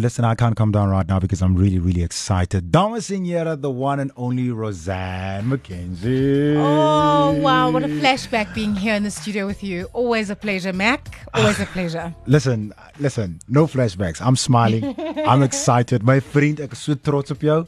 Listen, I can't come down right now because I'm really, really excited. Damas and Yera, the one and only Roseanne McKenzie. Oh, wow. What a flashback being here in the studio with you. Always a pleasure, Mac. Always a pleasure. Listen, listen, no flashbacks. I'm smiling. I'm excited. My vriend, ek is so trots op jou.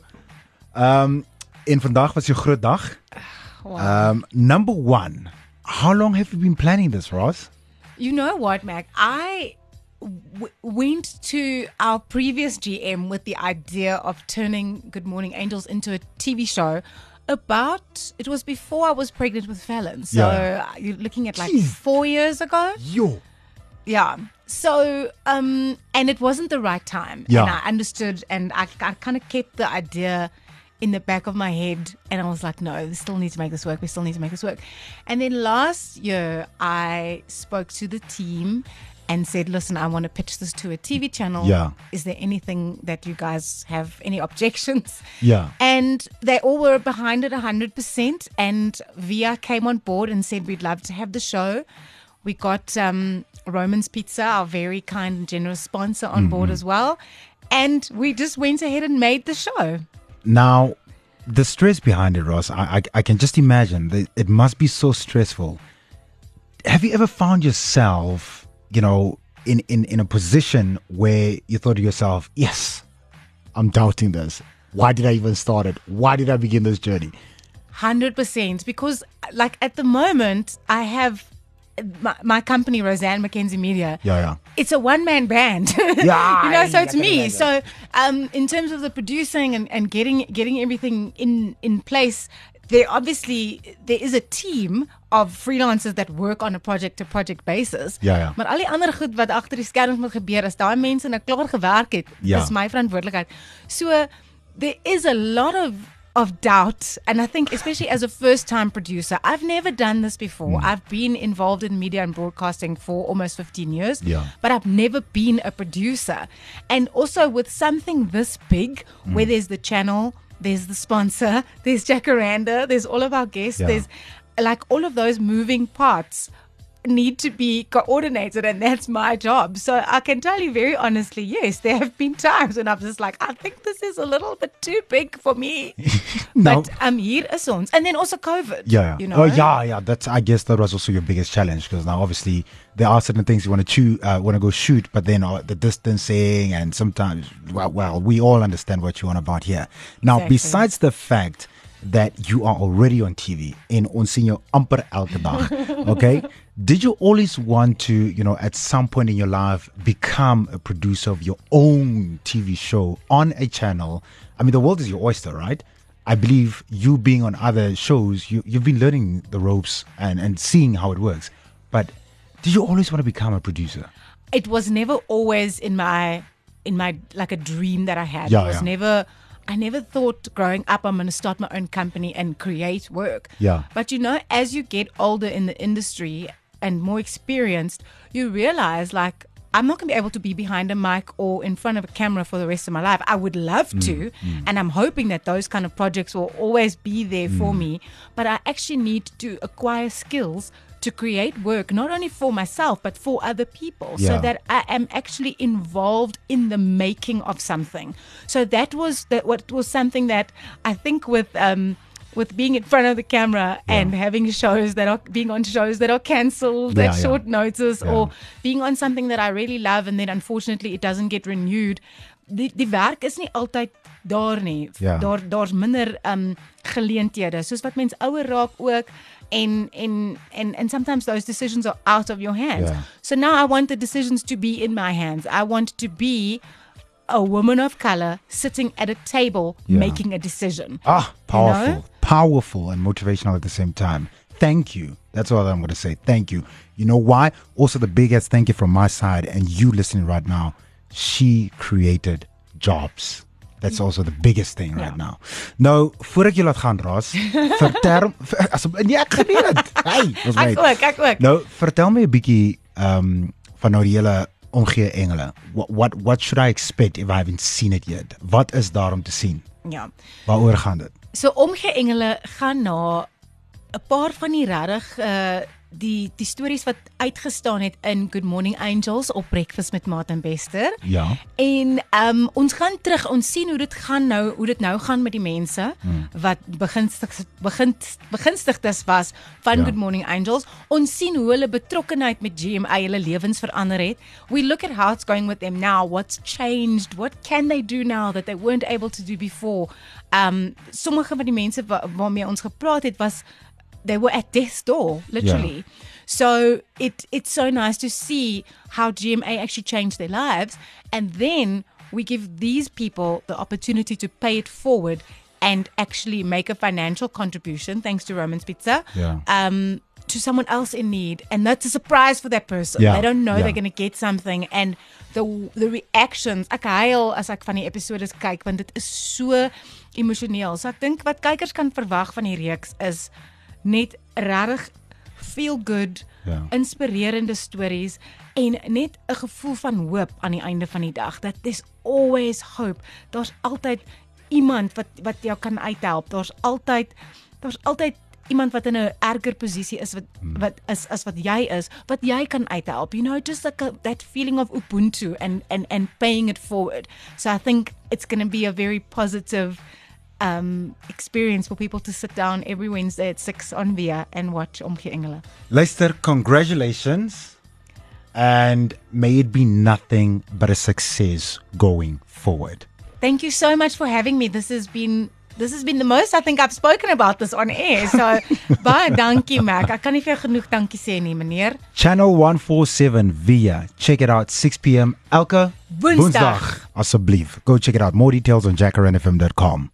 Um en vandag was jou groot dag. Wow. Um number 1. How long have you been planning this, Ross? You know what, Mac? I w- went to our previous GM with the idea of turning Good Morning Angels into a TV show. About it was before I was pregnant with Fallon, so Yeah. you're looking at like Jeez. four years ago. Yo. Yeah. So, um, and it wasn't the right time. Yeah. And I understood, and I, I kind of kept the idea in the back of my head, and I was like, no, we still need to make this work. We still need to make this work. And then last year, I spoke to the team and said, listen, I want to pitch this to a TV channel. Yeah. Is there anything that you guys have any objections? Yeah. And they all were behind it 100%. And Via came on board and said, We'd love to have the show. We got um, Roman's Pizza, our very kind and generous sponsor, on board as well. And we just went ahead and made the show. Now, the stress behind it, Ross, I, I, I can just imagine that it must be so stressful. Have you ever found yourself, you know, in, in, in a position where you thought to yourself, yes, I'm doubting this. Why did I even start it? Why did I begin this journey? 100% because like at the moment I have my, my company Roseanne Mackenzie Media. Yeah, yeah. It's a one man band. Yeah, you know, so it's me. So um in terms of the producing and, and getting getting everything in in place, there obviously there is a team of freelancers that work on a project to project basis. Ja, ja. Maar al die ander goed wat agter die skerms moet gebeur as daai mense nou klaar gewerk het, Ja. is my verantwoordelikheid. So there is a lot of of doubt and I think especially as a first time producer, I've never done this before. Hmm. I've been involved in media and broadcasting for almost 15 years, Yeah. but I've never been a producer. And also with something this big Hmm. where there's the channel, there's the sponsor, there's Jacaranda, there's all of our guests, Yeah. there's like all of those moving parts need to be coordinated and that's my job. So I can tell you very honestly, yes, there have been times when I'm just like, I think this is a little bit too big for me. No. But um hier is ons. And then also COVID. Yeah, yeah. You know? Oh, yeah, yeah. That's I guess that was also your biggest challenge because now obviously there are certain things you want to chew, uh, want to go shoot, but then uh, the distancing and sometimes, well, well, we all understand what you want about here. Now, Exactly. besides the fact that you are already on TV in ons sien jou amper elke dag, okay? Did you always want to, you know, at some point in your life become a producer of your own TV show on a channel? I mean, the world is your oyster, right? I believe you being on other shows, you, you've been learning the ropes and, and seeing how it works. But did you always want to become a producer? it was never always in my in my like a dream that I had. Yeah, it was yeah. never I never thought growing up I'm going to start my own company and create work. Yeah. But you know, as you get older in the industry and more experienced, you realize like I'm not going to be able to be behind a mic or in front of a camera for the rest of my life. I would love mm, to, mm. and I'm hoping that those kind of projects will always be there for mm. me. But I actually need to acquire skills to create work, not only for myself, but for other people, Yeah. so that I am actually involved in the making of something. So that was that what was something that I think with um with being in front of the camera and having shows that are being on shows that are cancelled Yeah, at yeah. short notice Yeah. or being on something that I really love and then unfortunately it doesn't get renewed. Die die werk is nie altyd daar nie. Ja. Daar daar's minder um geleenthede. Soos wat mense ouer raak ook en en and and sometimes those decisions are out of your hands. Yeah. So now I want the decisions to be in my hands. I want to be a woman of color sitting at a table Yeah. making a decision. Ah, powerful, know? powerful, and motivational at the same time. Thank you. That's all I'm going to say. Thank you. You know why? Also, the biggest thank you from my side and you listening right now. She created jobs. That's also the biggest thing right Ja. now. Nou, voor ek jou laat gaan, Ras, vertel as nee, ek geneem dit. Hey, ons Ek mate. ook, ek ook. Nou, vertel my 'n bietjie um van nou die hele omgee engele. What, what what should I expect if I haven't seen it yet? Wat is daar om te sien? Ja. Waaroor gaan dit? So omgee engele gaan na 'n paar van die regtig uh die die stories wat uitgestaan het in Good Morning Angels op Breakfast met Martin Bester. Ja. En ehm um, ons gaan terug, ons sien hoe dit gaan nou, hoe dit nou gaan met die mense hmm. wat begunstig begin begunstigdes was van ja. Good Morning Angels. Ons sien hoe hulle betrokkenheid met GMA hulle lewens verander het. We look at how it's going with them now. What's changed? What can they do now that they weren't able to do before? Um sommige van die mense wa waarmee ons gepraat het was they were at death's door literally. Yeah. So it it's so nice to see how GMA actually changed their lives and then we give these people the opportunity to pay it forward and actually make a financial contribution thanks to Roman's Pizza. Yeah. Um to someone else in need and that's a surprise for that person. Yeah. They don't know yeah. they're going to get something and the the reactions ek huil as ek van die episode kyk want dit is so emosioneel. So ek dink wat kykers kan verwag van die reeks is net regtig feel good, ja. inspirerende stories en net 'n gevoel van hoop aan die einde van die dag. That there's always hope. Daar's altyd iemand wat wat jou kan uithelp. Daar's altyd daar's altyd iemand wat in 'n erger posisie is wat hmm. wat is as wat jy is, wat jy kan uithelp. You know, just like a, that feeling of ubuntu and and and paying it forward. So I think it's going to be a very positive um experience for people to sit down every Wednesday at 6 on Via and watch Omgee Engele. Luister, congratulations. And may it be nothing but a success going forward. Thank you so much for having me. This has been this has been the most I think I've spoken about this on air. So baie dankie Mac. Ek kan nie vir genoeg dankie sê nie, meneer. Channel 147 via. Check it out 6 p.m. elke Woensdag. Woensdag. Asseblief. Go check it out. More details on jacarandafm.com.